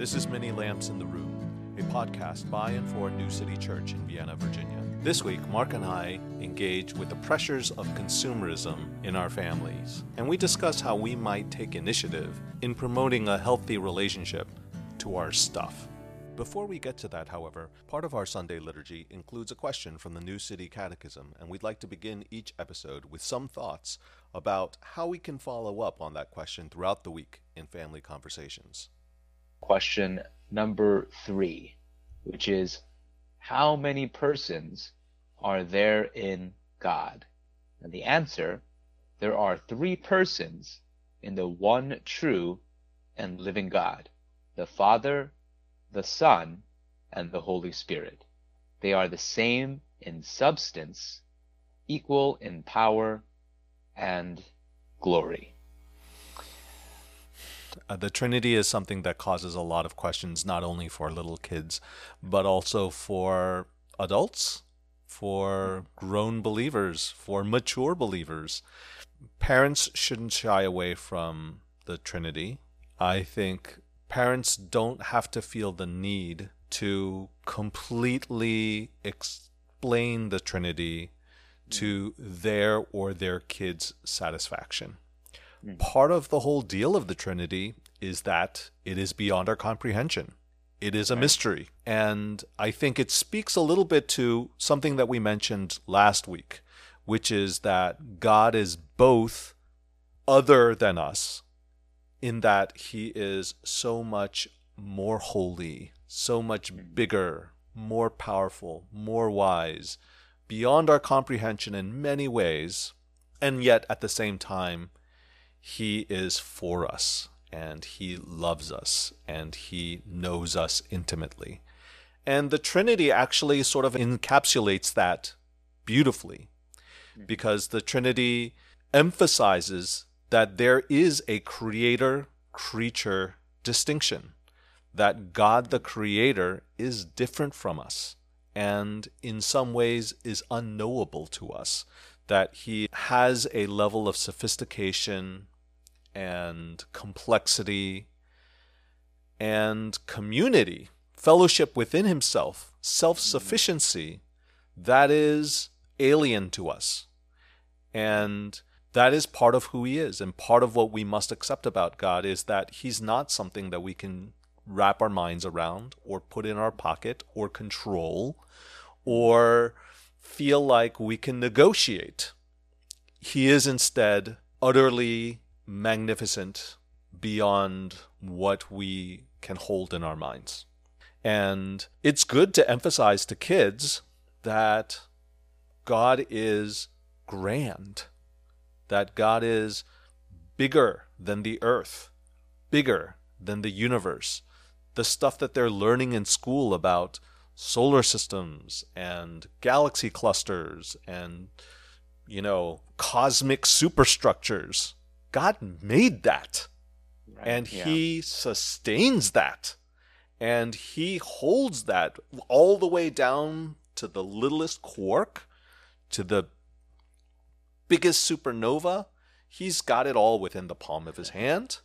This is Many Lamps in the Room, a podcast by and for New City Church in Vienna, Virginia. This week, Mark and I engage with the pressures of consumerism in our families, and we discuss how we might take initiative in promoting a healthy relationship to our stuff. Before we get to that, however, part of our Sunday liturgy includes a question from the New City Catechism, and we'd like to begin each episode with some thoughts about how we can follow up on that question throughout the week in family conversations. Question number three, which is How many persons are there in God? And the answer there are three persons in the one true and living God the Father, the Son, and the Holy Spirit. They are the same in substance, equal in power and glory. Uh, the Trinity is something that causes a lot of questions, not only for little kids, but also for adults, for grown believers, for mature believers. Parents shouldn't shy away from the Trinity. I think parents don't have to feel the need to completely explain the Trinity to their or their kids' satisfaction. Mm. Part of the whole deal of the Trinity is that it is beyond our comprehension. It is a right. mystery. And I think it speaks a little bit to something that we mentioned last week, which is that God is both other than us in that he is so much more holy, so much bigger, more powerful, more wise, beyond our comprehension in many ways, and yet at the same time, he is for us and he loves us and he knows us intimately. And the Trinity actually sort of encapsulates that beautifully because the Trinity emphasizes that there is a creator creature distinction, that God the creator is different from us and in some ways is unknowable to us, that he has a level of sophistication and complexity and community, fellowship within himself, self sufficiency that is alien to us. And that is part of who he is. And part of what we must accept about God is that he's not something that we can wrap our minds around or put in our pocket or control or feel like we can negotiate. He is instead utterly magnificent beyond what we can hold in our minds. And it's good to emphasize to kids that God is grand that God is bigger than the earth, bigger than the universe. The stuff that they're learning in school about solar systems and galaxy clusters and, you know, cosmic superstructures. God made that. Right, and yeah. He sustains that. And He holds that all the way down to the littlest quark, to the biggest supernova, he's got it all within the palm of his hand.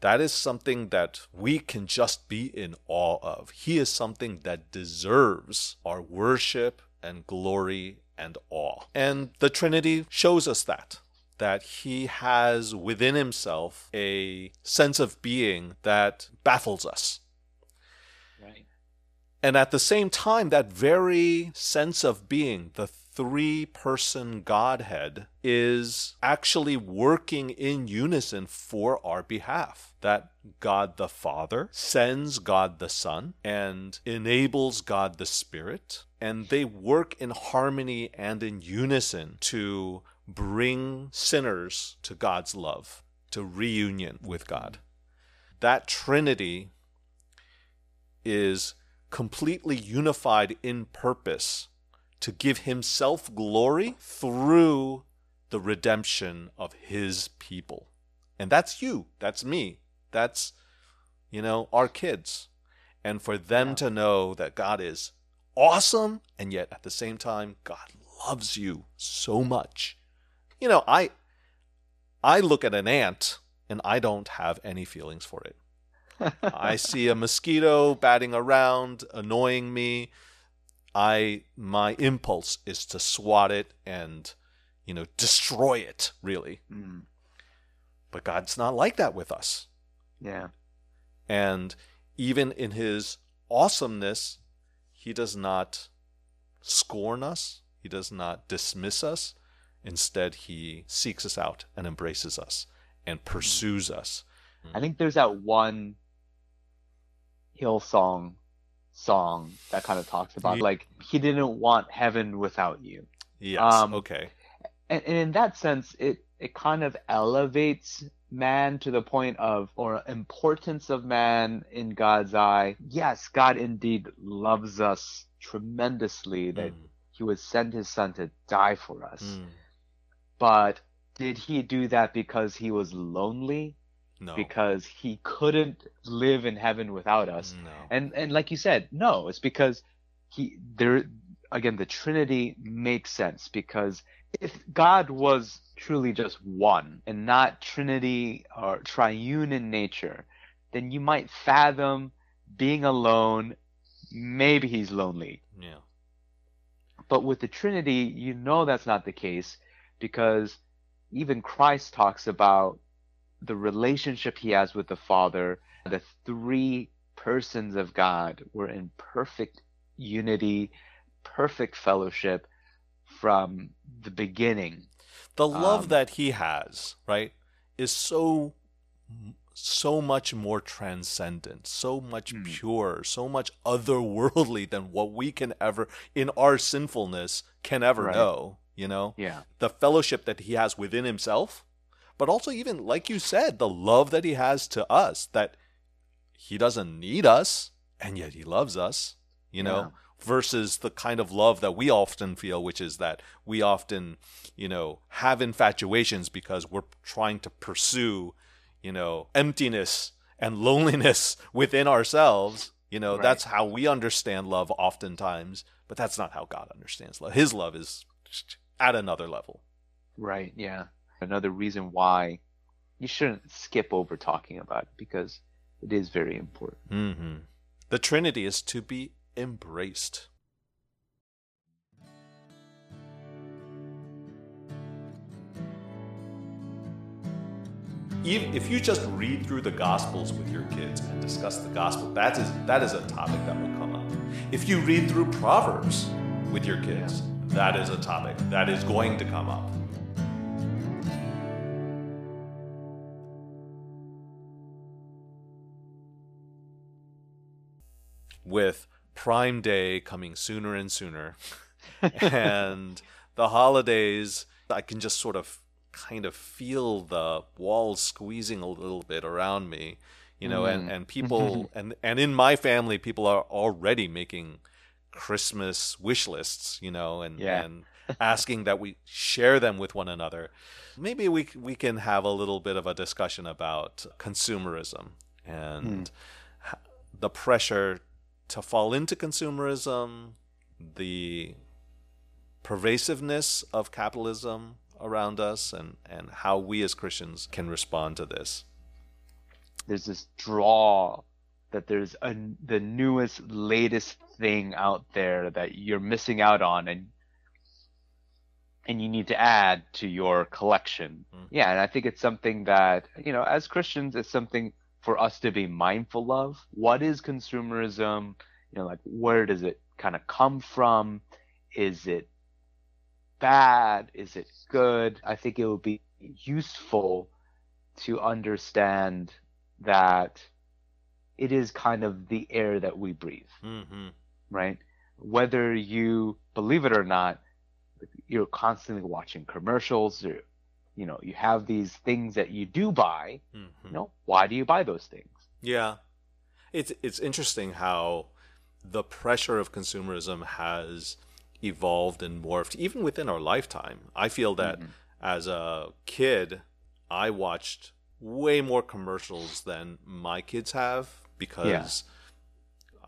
That is something that we can just be in awe of. He is something that deserves our worship and glory and awe. And the Trinity shows us that that he has within himself a sense of being that baffles us. Right. And at the same time, that very sense of being, the three person Godhead is actually working in unison for our behalf. That God the Father sends God the Son and enables God the Spirit, and they work in harmony and in unison to bring sinners to God's love, to reunion with God. That Trinity is completely unified in purpose to give himself glory through the redemption of his people. And that's you, that's me, that's, you know, our kids. And for them yeah. to know that God is awesome and yet at the same time God loves you so much. You know, I I look at an ant and I don't have any feelings for it. I see a mosquito batting around, annoying me. I my impulse is to swat it and you know destroy it really. Mm, But God's not like that with us. yeah. And even in his awesomeness, he does not scorn us, he does not dismiss us. Instead, he seeks us out and embraces us and pursues us. I think there's that one Hillsong song song that kind of talks about Ye- like he didn't want heaven without you. Yes, Um, okay. And, and in that sense, it it kind of elevates man to the point of or importance of man in God's eye. Yes, God indeed loves us tremendously that Mm, he would send his son to die for us. mm, But did he do that because he was lonely? no. Because he couldn't live in heaven without us? no. And and like you said, no, it's because he there again the Trinity makes sense because if God was truly just one and not Trinity or triune in nature, then you might fathom being alone. Maybe he's lonely. yeah. But with the Trinity, you know that's not the case because even Christ talks about the relationship he has with the Father. The three persons of God were in perfect unity, perfect fellowship from the beginning. The love Um, that he has, right, is so so much more transcendent, so much Mm. pure, so much otherworldly than what we can ever in our sinfulness can ever Right. know, you know? Yeah. The fellowship that he has within himself, but also even like you said, the love that he has to us that he doesn't need us and yet he loves us, you know? Yeah. versus the kind of love that we often feel, which is that we often, you know, have infatuations because we're trying to pursue, you know, emptiness and loneliness within ourselves. You know, Right. that's how we understand love oftentimes, but that's not how God understands love. His love is at another level. Right. Yeah. Another reason why you shouldn't skip over talking about it because it is very important. hmm The Trinity is to be embraced. If if you just read through the Gospels with your kids and discuss the Gospel, that is that is a topic that will come up. If you read through Proverbs with your kids, that is a topic that is going to come up. with Prime Day coming sooner and sooner, and the holidays, I can just sort of kind of feel the walls squeezing a little bit around me, you know, and, mm. and people, and, and in my family, people are already making Christmas wish lists, you know, and, Yeah. and asking that we share them with one another. Maybe we, we can have a little bit of a discussion about consumerism and hmm. h- the pressure to fall into consumerism, the pervasiveness of capitalism around us, and, and how we as Christians can respond to this. There's this draw that there's a, the newest, latest thing out there that you're missing out on, and and you need to add to your collection. Mm. Yeah, and I think it's something that you know, as Christians, it's something for us to be mindful of. What is consumerism? You know, like where does it kind of come from? Is it bad? Is it good? I think it would be useful to understand that it is kind of the air that we breathe, Mm-hmm. Right? Whether you believe it or not, you're constantly watching commercials or you know, you have these things that you do buy. Mm-hmm. You know, why do you buy those things? Yeah, it's it's interesting how the pressure of consumerism has evolved and morphed even within our lifetime. I feel that Mhm. as a kid, I watched way more commercials than my kids have because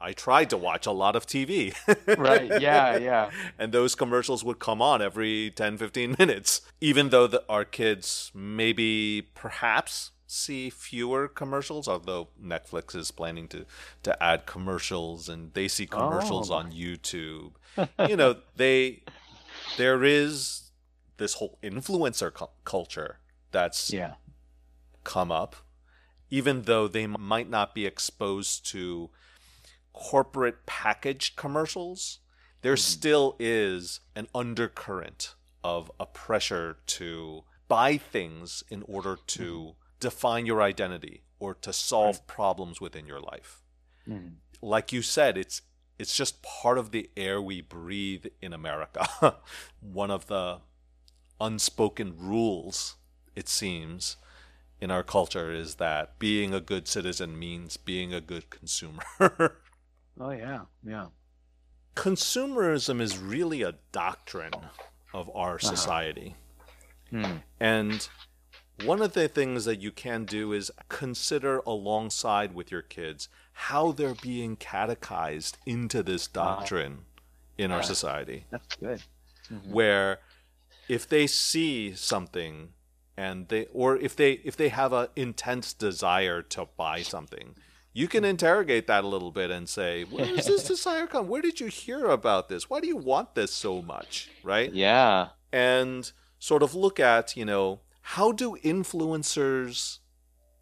I tried to watch a lot of TV. right. Yeah. Yeah. and those commercials would come on every 10, 15 minutes, even though the, our kids maybe perhaps see fewer commercials, although Netflix is planning to, to add commercials and they see commercials Oh. on YouTube. you know, they there is this whole influencer cu- culture that's Yeah. come up, even though they might not be exposed to corporate packaged commercials, there still is an undercurrent of a pressure to buy things in order to define your identity or to solve problems within your life. Mhm. Like you said, it's it's just part of the air we breathe in America. One of the unspoken rules, it seems, in our culture is that being a good citizen means being a good consumer. Oh yeah. Yeah. Consumerism is really a doctrine of our uh-huh. society. Hmm. And one of the things that you can do is consider alongside with your kids how they're being catechized into this uh-huh. doctrine in our society That's good. Mm-hmm. where if they see something and they or if they if they have an intense desire to buy something you can interrogate that a little bit and say where does this desire come? Where did you hear about this? Why do you want this so much? Right? Yeah. and sort of look at you know how do influencers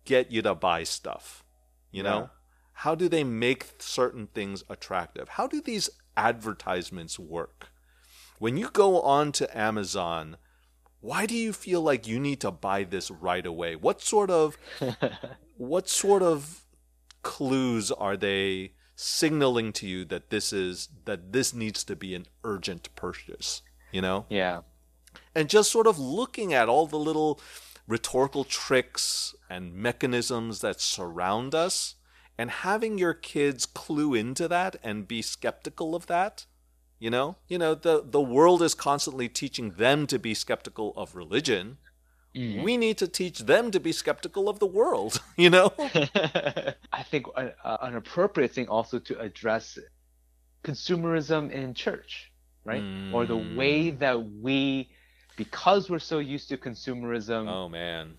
get you to buy stuff? You know? Yeah. how do they make certain things attractive? How do these advertisements work? When you go on to amazon why do you feel like you need to buy this right away? What sort of what sort of clues are they signaling to you that this is that this needs to be an urgent purchase you know Yeah. and just sort of looking at all the little rhetorical tricks and mechanisms that surround us and having your kids clue into that and be skeptical of that you know you know the the world is constantly teaching them to be skeptical of religion we need to teach them to be skeptical of the world you know I think an, uh, an appropriate thing also to address consumerism in church, right? Or the Mm. way that we, because we're so used to consumerism, oh man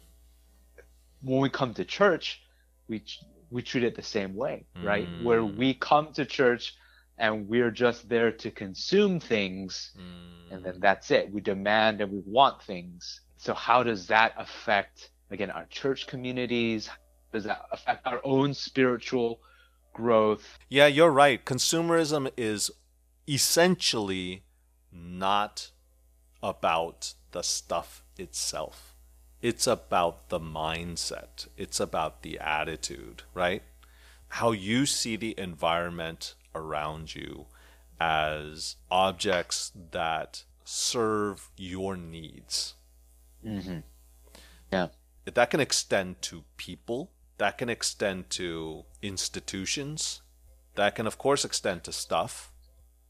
when we come to church, we we treat it the same way, right? Mm. Where we come to church and we're just there to consume things, Mm. and then that's it. We demand and we want things. So how does that affect again our church communities? Does that affect our own spiritual growth? Yeah, you're right. Consumerism is essentially not about the stuff itself. It's about the mindset. It's about the attitude, right? How you see the environment around you as objects that serve your needs. Mm-hmm. Yeah. That can extend to people, that can extend to institutions, that can, of course, extend to stuff.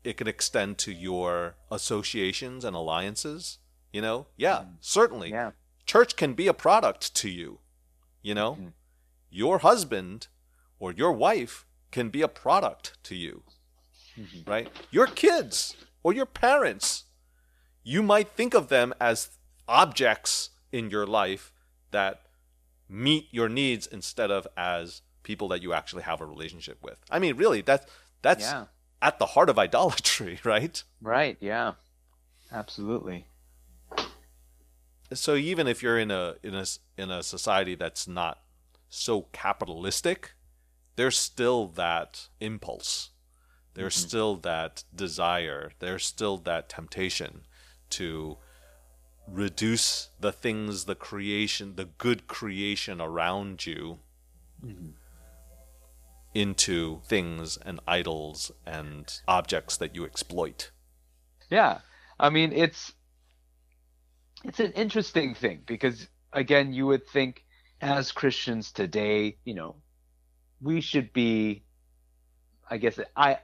It can extend to your associations and alliances. You know, yeah, certainly. Yeah. Church can be a product to you. You know, Mhm. your husband or your wife can be a product to you, Mhm. right? Your kids or your parents, you might think of them as objects in your life that meet your needs instead of as people that you actually have a relationship with. I mean, really, that that's Yeah. at the heart of idolatry, right? Right. Yeah. Absolutely. So even if you're in a in a in a society that's not so capitalistic, there's still that impulse. There's mm-hmm. still that desire. There's still that temptation to reduce the things, the creation, the good creation around you into things and idols and objects that you exploit. Yeah. I mean, it's it's an interesting thing because again, you would think as Christians today, you know, we should be I guess I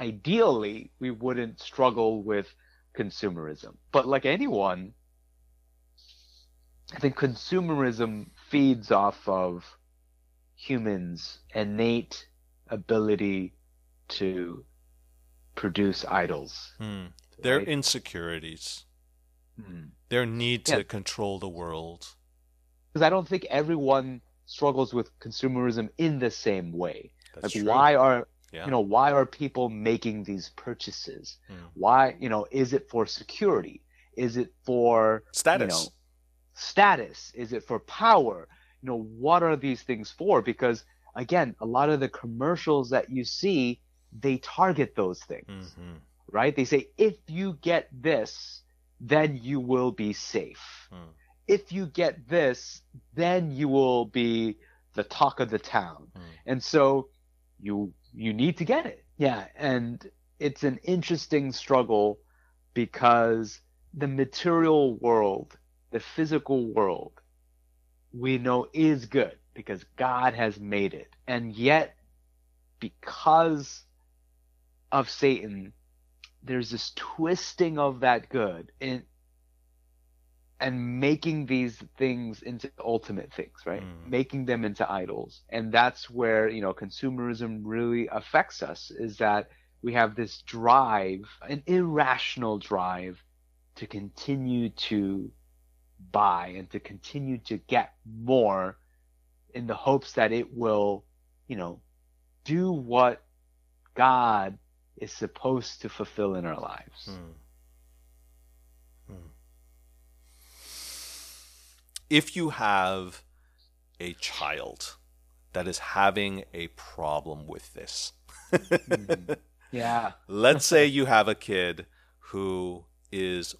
ideally we wouldn't struggle with consumerism. But like anyone, I think consumerism feeds off of humans' innate ability to produce idols. Hmm. Their Right. insecurities, Because their need to Yeah. control the world. Because I don't think everyone struggles with consumerism in the same way. That's like true. why are Yeah. you know why are people making these purchases? Hmm. Why you know is it for security? Is it for Status. you know, status? Is it for power? You know, what are these things for? Because again, a lot of the commercials that you see, they target those things, hmm right? They say, if you get this, then you will be safe. Hmm. If you get this, then you will be the talk of the town. Hmm. And so you you need to get it. Yeah, and it's an interesting struggle because the material world, the physical world, we know is good because God has made it. And yet because of Satan, there's this twisting of that good in and making these things into ultimate things, right? Mm. Making them into idols. And that's where, you know, consumerism really affects us is that we have this drive, an irrational drive to continue to buy and to continue to get more in the hopes that it will, you know, do what God is supposed to fulfill in our lives. Hmm. If you have a child that is having a problem with this. Yeah. let's say you have a kid who is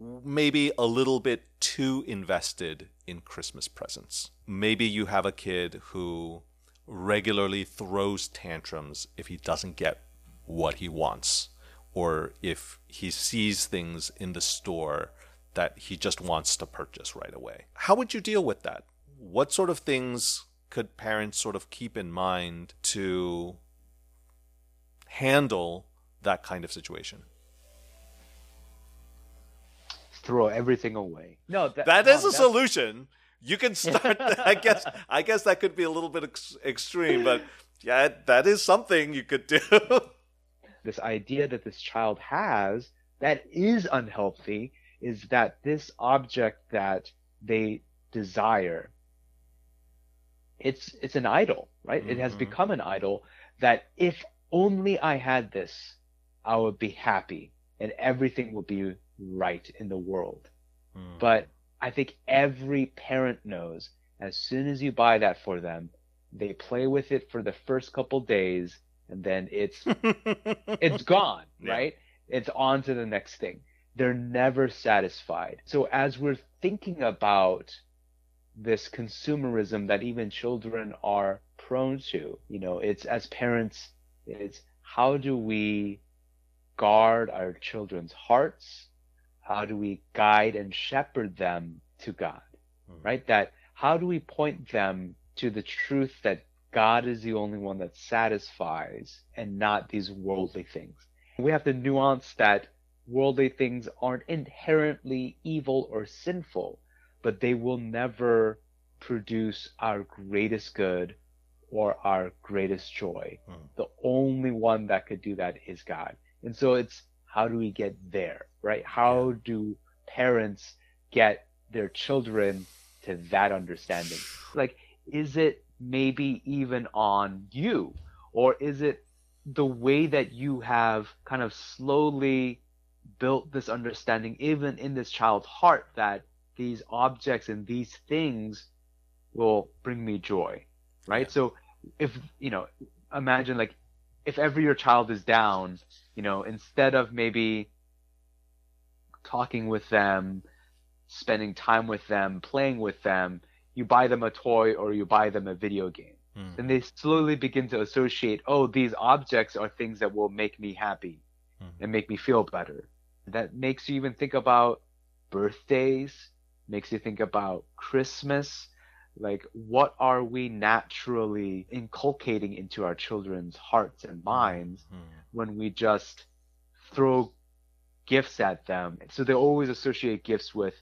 maybe a little bit too invested in Christmas presents. Maybe you have a kid who regularly throws tantrums if he doesn't get what he wants or if he sees things in the store that he just wants to purchase right away. How would you deal with that? What sort of things could parents sort of keep in mind to handle that kind of situation? Throw everything away. No, that, That is no, a that's- solution. You can start. I guess. I guess that could be a little bit ex- extreme, but yeah, that is something you could do. this idea that this child has that is unhealthy is that this object that they desire it's it's an idol right it has Mhm. become an idol that if only i had this i would be happy and everything would be right in the world Hmm. but i think every parent knows as soon as you buy that for them they play with it for the first couple days and then it's it's gone, Yeah. right? It's on to the next thing. They're never satisfied. So as we're thinking about this consumerism that even children are prone to, you know, it's as parents, it's how do we guard our children's hearts? How do we guide and shepherd them to God? Hmm. Right? That how do we point them to the truth that God is the only one that satisfies and not these worldly things. We have to nuance that worldly things aren't inherently evil or sinful, but they will never produce our greatest good or our greatest joy. Hmm. The only one that could do that is God. And so it's how do we get there, right? How do parents get their children to that understanding? Like, is it maybe even on you? Or is it the way that you have kind of slowly built this understanding, even in this child's heart, that these objects and these things will bring me joy, right? Yeah. So if, you know, imagine like if ever your child is down, you know, instead of maybe talking with them, spending time with them, playing with them, you buy them a toy or you buy them a video game. Hmm. Then they slowly begin to associate, oh, these objects are things that will make me happy Mhm. and make me feel better. That makes you even think about birthdays, makes you think about Christmas. Like, what are we naturally inculcating into our children's hearts and minds Hmm. when we just throw gifts at them. So they always associate gifts with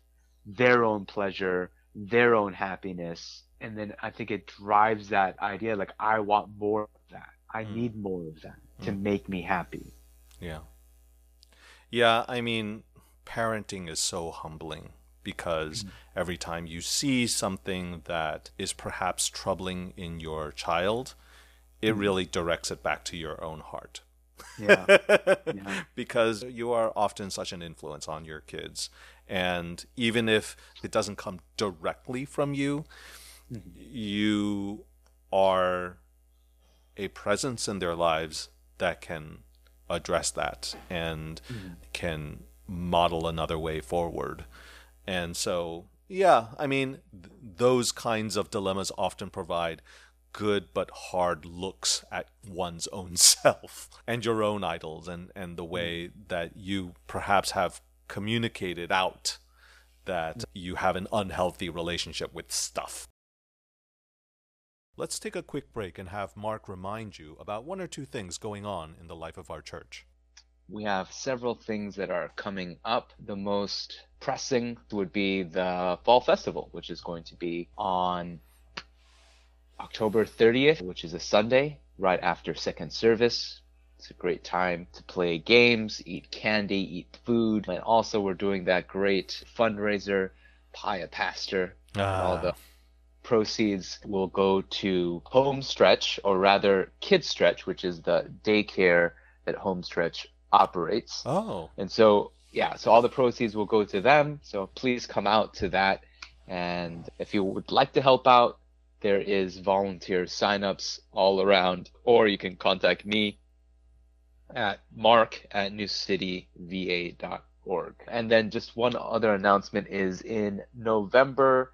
their own pleasure, their own happiness. And then I think it drives that idea like, I want more of that. I Mm. need more of that to Mm. make me happy. Yeah. Yeah, I mean, parenting is so humbling because Mm. every time you see something that is perhaps troubling in your child, it Mm. really directs it back to your own heart. Yeah. Yeah. because you are often such an influence on your kids. And even if it doesn't come directly from you, Mhm. you are a presence in their lives that can address that and Mhm. can model another way forward. And so, yeah, I mean, th- those kinds of dilemmas often provide good but hard looks at one's own self and your own idols and, and the way that you perhaps have communicated out that you have an unhealthy relationship with stuff. Let's take a quick break and have Mark remind you about one or two things going on in the life of our church. We have several things that are coming up. The most pressing would be the Fall Festival, which is going to be on October 30th, which is a Sunday, right after second service. It's a great time to play games, eat candy, eat food, and also we're doing that great fundraiser, Pie a Pastor. All ah. the proceeds will go to Home Stretch, or rather Kid Stretch, which is the daycare that Home Stretch operates. oh, And so, yeah, so all the proceeds will go to them. So please come out to that. And if you would like to help out, there is volunteer signups all around, or you can contact me at mark at newcityva.org. And then just one other announcement is in November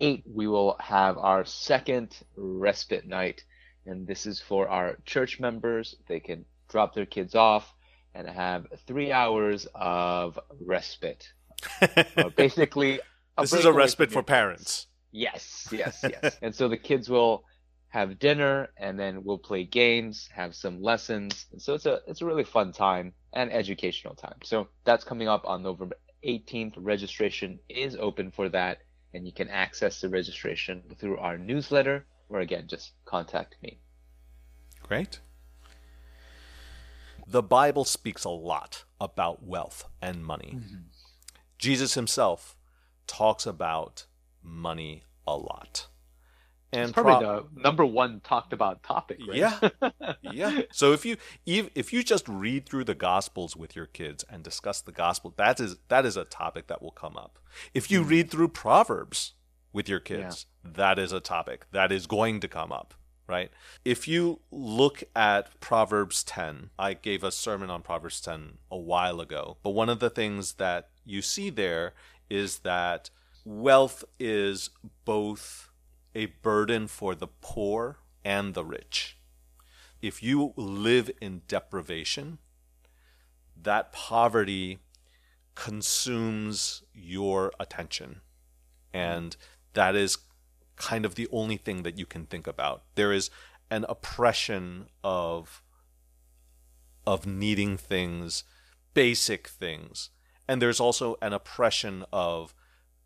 8, we will have our second respite night. And this is for our church members. They can drop their kids off and have three hours of respite. Uh, basically, this is a respite for parents. Yes, yes, yes. and so the kids will have dinner and then we'll play games, have some lessons. And so it's a it's a really fun time and educational time. So that's coming up on November 18th. Registration is open for that and you can access the registration through our newsletter or again just contact me. Great. The Bible speaks a lot about wealth and money. Mm-hmm. Jesus himself talks about money a lot. And It's probably pro- the number one talked about topic, right? Yeah. yeah. So if you if you just read through the gospels with your kids and discuss the gospel, that is that is a topic that will come up. If you hmm. read through proverbs with your kids, that is a topic that is going to come up, right? If you look at Proverbs 10, I gave a sermon on Proverbs 10 a while ago, but one of the things that you see there is that wealth is both a burden for the poor and the rich. If you live in deprivation, that poverty consumes your attention. And that is kind of the only thing that you can think about. There is an oppression of of needing things, basic things. And there's also an oppression of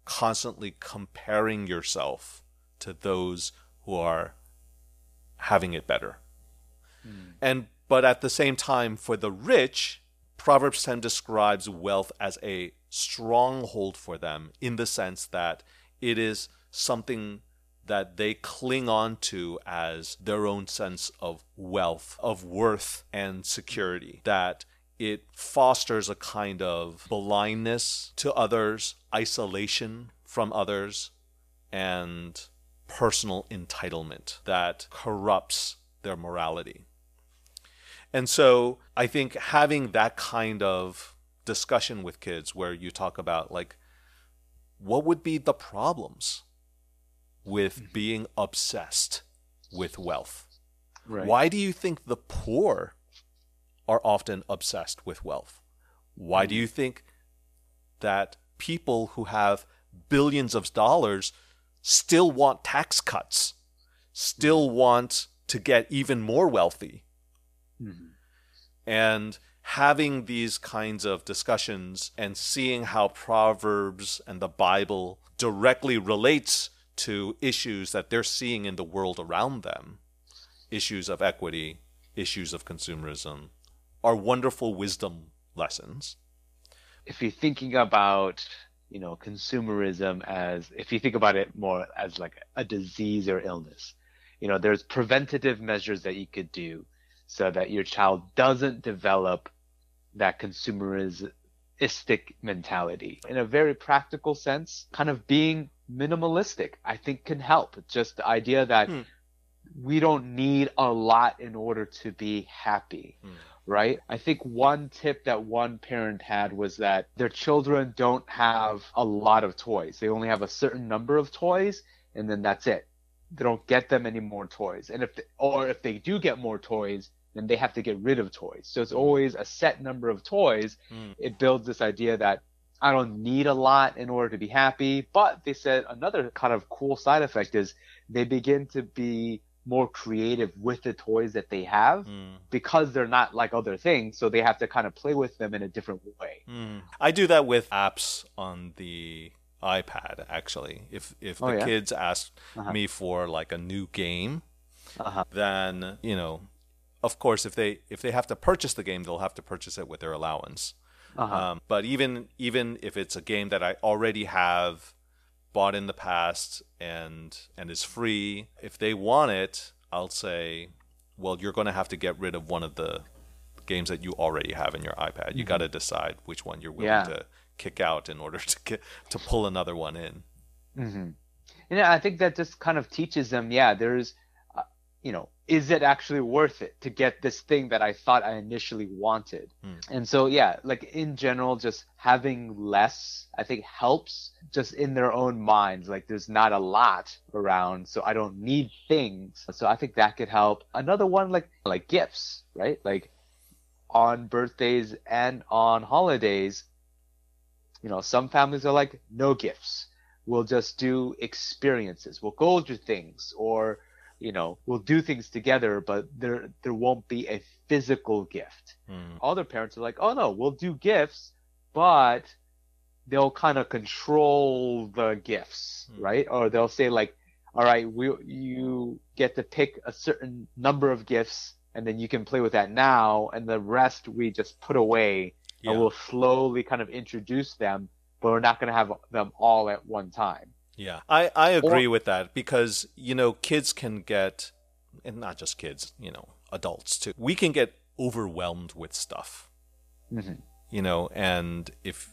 constantly comparing yourself to those who are having it better. Hmm. And but at the same time for the rich, Proverbs 10 describes wealth as a stronghold for them in the sense that it is something that they cling on to as their own sense of wealth, of worth and security. That it fosters a kind of blindness to others, isolation from others, and personal entitlement that corrupts their morality. And so I think having that kind of discussion with kids where you talk about, like, what would be the problems with mm-hmm. being obsessed with wealth? Right. Why do you think the poor are often obsessed with wealth? Why do mm-hmm. you think that people who have billions of dollars still want tax cuts, still want to get even more wealthy? Mhm. And having these kinds of discussions and seeing how Proverbs and the Bible directly relates to issues that they're seeing in the world around them issues of equity, issues of consumerism are wonderful wisdom lessons. If you're thinking about, you know, consumerism as, if you think about it more as like a disease or illness, you know, there's preventative measures that you could do so that your child doesn't develop that consumeristic mentality. In a very practical sense, kind of being minimalistic, I think can help. Just the idea that hmm. we don't need a lot in order to be happy. Hmm. Right? I think one tip that one parent had was that their children don't have a lot of toys. They only have a certain number of toys and then that's it. They don't get them any more toys. And if, they, or if they do get more toys, then they have to get rid of toys. So it's always a set number of toys. Mm. It builds this idea that I don't need a lot in order to be happy. But they said another kind of cool side effect is they begin to be more creative with the toys that they have mm. because they're not like other things. So they have to kind of play with them in a different way. Mm. I do that with apps on the iPad actually. If if oh, the yeah? kids ask uh-huh. me for like a new game, uh-huh. then you know of course, if they if they have to purchase the game, they'll have to purchase it with their allowance. Uh-huh. Um, but even even if it's a game that I already have bought in the past and and is free, if they want it, I'll say, well, you're going to have to get rid of one of the games that you already have in your iPad. You mm-hmm. got to decide which one you're willing yeah. to kick out in order to get to pull another one in. Mm-hmm. And I think that just kind of teaches them, yeah, there's, uh, you know, is it actually worth it to get this thing that I thought I initially wanted? Mm. And so, yeah, like in general, just having less, I think helps just in their own minds. Like there's not a lot around, so I don't need things. So I think that could help. Another one, like, like gifts, right? Like on birthdays and on holidays, you know, some families are like, no gifts. We'll just do experiences. We'll go do things or, you know, we'll do things together, but there there won't be a physical gift. Mm. Other parents are like, oh no, we'll do gifts, but they'll kind of control the gifts, mm. right? Or they'll say like, all right, we you get to pick a certain number of gifts, and then you can play with that now, and the rest we just put away, yeah. and we'll slowly kind of introduce them, but we're not going to have them all at one time. Yeah, I, I agree or, with that because, you know, kids can get, and not just kids, you know, adults too, we can get overwhelmed with stuff. Mm-hmm. You know, and if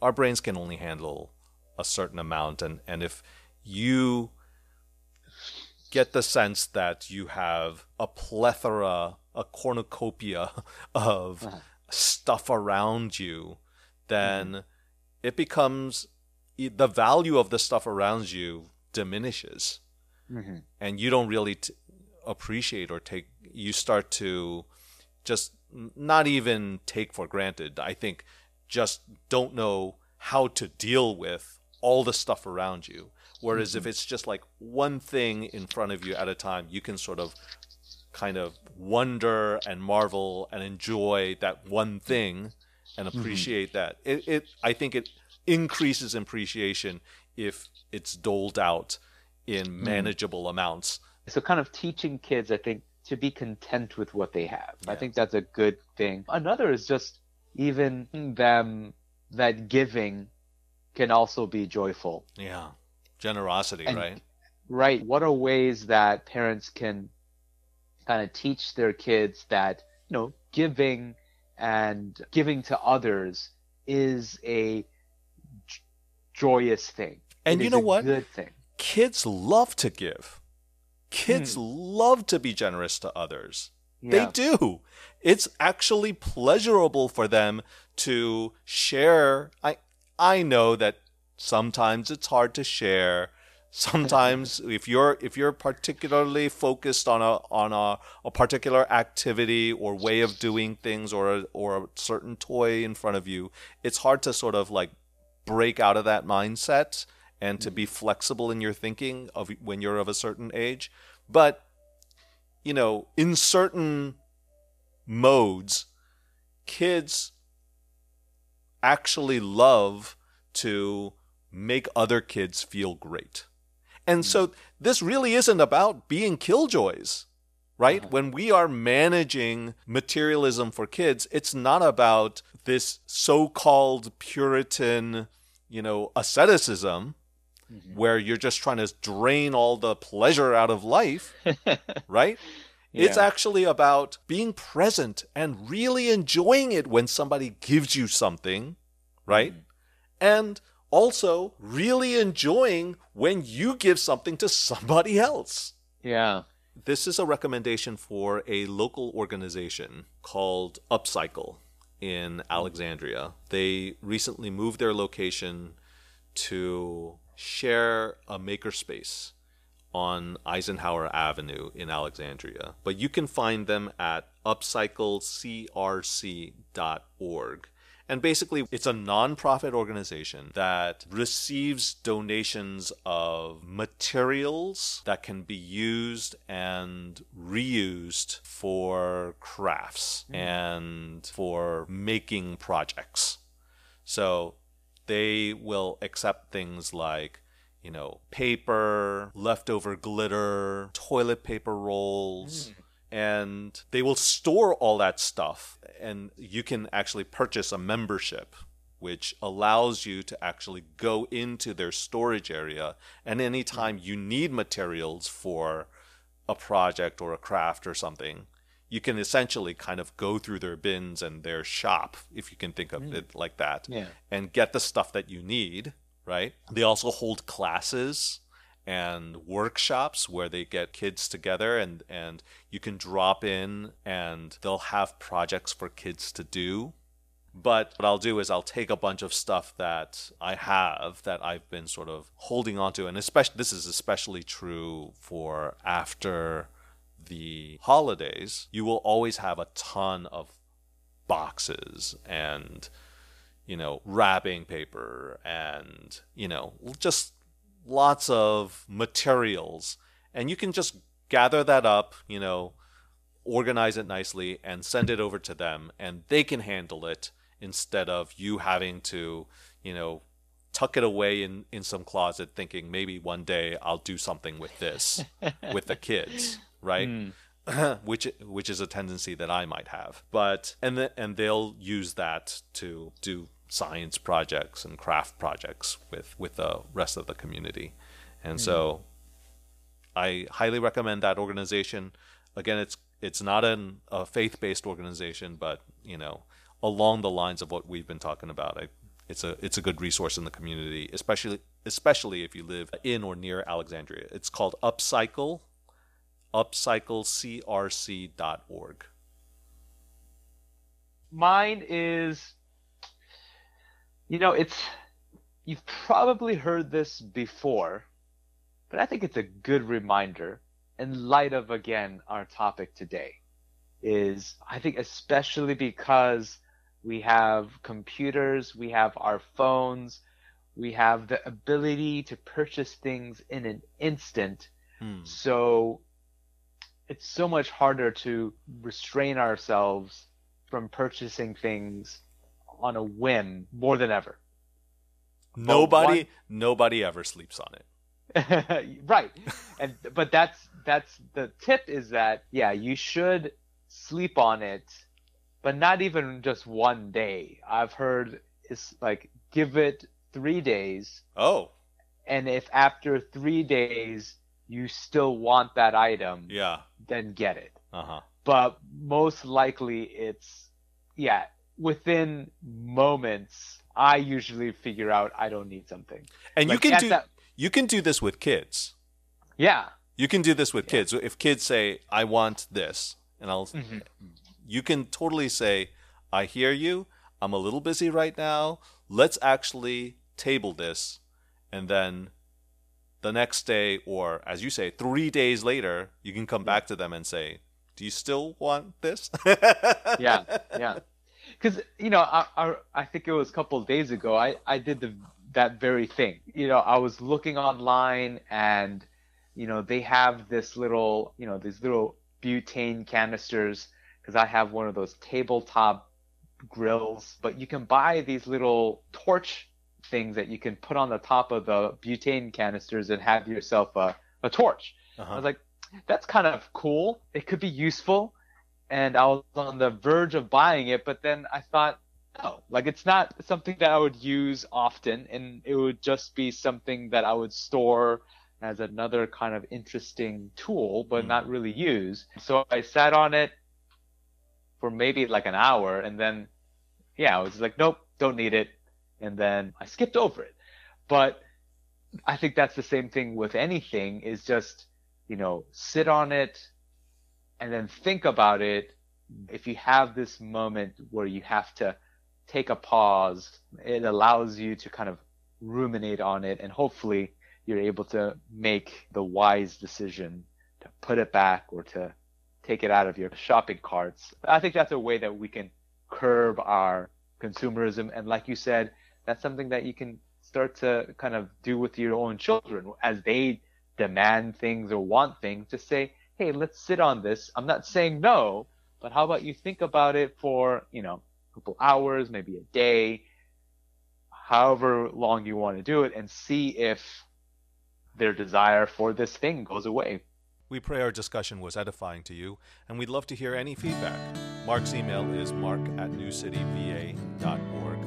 our brains can only handle a certain amount, and, and if you get the sense that you have a plethora, a cornucopia of uh-huh. stuff around you, then mm-hmm. it becomes the value of the stuff around you diminishes mm-hmm. and you don't really t- appreciate or take you start to just not even take for granted i think just don't know how to deal with all the stuff around you whereas mm-hmm. if it's just like one thing in front of you at a time you can sort of kind of wonder and marvel and enjoy that one thing and mm-hmm. appreciate mm-hmm. that it, it i think it increases appreciation if it's doled out in hmm. manageable mm. amounts. So, kind of teaching kids, I think, to be content with what they have. Yeah. I think that's a good thing. Another is just even them that giving can also be joyful. Yeah. Generosity, and, right? Right. What are ways that parents can kind of teach their kids that, you know, giving and giving to others is a joyous thing. And it you know what? Good thing. Kids love to give. Kids mm. love to be generous to others. Yeah. They do. It's actually pleasurable for them to share. I I know that sometimes it's hard to share. Sometimes if you're if you're particularly focused on a on a, a particular activity or way of doing things or a, or a certain toy in front of you, it's hard to sort of like break out of that mindset and to be flexible in your thinking of when you're of a certain age. But you know, in certain modes, kids actually love to make other kids feel great. And so this really isn't about being killjoys. right? Uh-huh. When we are managing materialism for kids, it's not about this so called Puritan, you know, asceticism Mhm. where you're just trying to drain all the pleasure out of life, right? It's actually about being present and really enjoying it when somebody gives you something, right? Mhm. And also really enjoying when you give something to somebody else. Yeah. This is a recommendation for a local organization called Upcycle in Alexandria. They recently moved their location to share a makerspace on Eisenhower Avenue in Alexandria. But you can find them at upcyclecrc.org. And basically, it's a nonprofit organization that receives donations of materials that can be used and reused for crafts mm. and for making projects. So they will accept things like, you know, paper, leftover glitter, toilet paper rolls, mm. And they will store all that stuff. And you can actually purchase a membership, which allows you to actually go into their storage area. And anytime you need materials for a project or a craft or something, you can essentially kind of go through their bins and their shop, if you can think of hmm. it like that, Yeah. and get the stuff that you need, right? They also hold classes and workshops where they get kids together and and you can drop in and they'll have projects for kids to do. But what I'll do is I'll take a bunch of stuff that I have that I've been sort of holding on to and especially this is especially true for after the holidays. You will always have a ton of boxes and you know, wrapping paper and, you know, just lots of materials. And you can just gather that up, you know, organize it nicely and send it over to them and they can handle it instead of you having to, you know, tuck it away in, in some closet thinking maybe one day I'll do something with this with the kids, right? Mm. which which is a tendency that I might have. But and the, and they'll use that to do science projects and craft projects with with the rest of the community. And hmm. so I highly recommend that organization. Again, it's it's not an, a faith-based organization, but you know, along the lines of what we've been talking about, I, it's a it's a good resource in the community, especially especially if you live in or near Alexandria. It's called Upcycle, upcyclecrc.org. Mine is, you know, it's, you've probably heard this before, but I think it's a good reminder in light of, again, our topic today. Is I think especially because we have computers, we have our phones, we have the ability to purchase things in an instant. Hmm. So it's so much harder to restrain ourselves from purchasing things on a whim more than ever. Nobody one- nobody ever sleeps on it. right. And but that's that's the tip is that yeah, you should sleep on it, but not even just one day. I've heard it's like give it 3 days Oh, and if after 3 days you still want that item, yeah. then get it. Uh-huh. but most likely it's yeah within moments i usually figure out i don't need something And you can do that- you can do this with kids. yeah You can do this with kids. If kids say, "I want this," and I'll Mhm. you can totally say, I hear you. I'm a little busy right now. Let's actually table this. And then the next day, or as you say, three days later, you can come back to them and say, Do you still want this? yeah yeah because you know I, I i think it was a couple of days ago i i did the that very thing you know i was looking online and you know they have this little you know these little butane canisters because i have one of those tabletop grills but you can buy these little torch things that you can put on the top of the butane canisters and have yourself a, a torch i Uh-huh. was like that's kind of cool. It could be useful. And I was on the verge of buying it, but then I thought, no, like it's not something that I would use often, and it would just be something that I would store as another kind of interesting tool, but mm. not really use. So I sat on it for maybe like an hour, and then, yeah, I was like, nope, don't need it, and then I skipped over it. But I think that's the same thing with anything is just, you know, sit on it and then think about it. Mm. If you have this moment where you have to take a pause, it allows you to kind of ruminate on it and hopefully you're able to make the wise decision to put it back or to take it out of your shopping carts. I think that's a way that we can curb our consumerism. And like you said, that's something that you can start to kind of do with your own children as they demand things or want things to say, hey, let's sit on this. I'm not saying no, but how about you think about it for, you know, a couple hours, maybe a day, however long you want to do it, and see if their desire for this thing goes away. We pray our discussion was edifying to you, and we'd love to hear any feedback. Mark's email is mark at newcityva.org.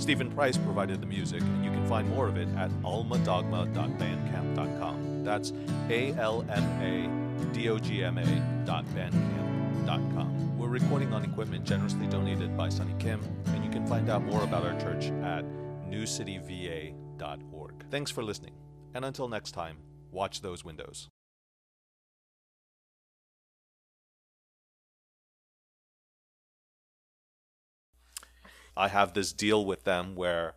Stephen Price provided the music, and you can find more of it at almadogma.bandcamp.com. That's A L M A D O G M A dot bandcamp.com. We're recording on equipment generously donated by Sunny Kim, and you can find out more about our church at newcityva.org. Thanks for listening, and until next time, watch those windows. I have this deal with them where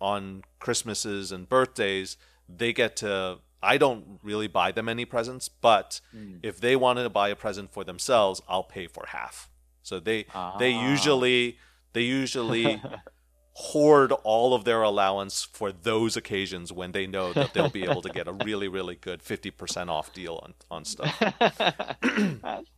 on Christmases and birthdays, they get to. I don't really buy them any presents, but mm. if they wanted to buy a present for themselves, I'll pay for half. So they ah. they usually they usually hoard all of their allowance for those occasions when they know that they'll be able to get a really really good 50% off deal on on stuff. That's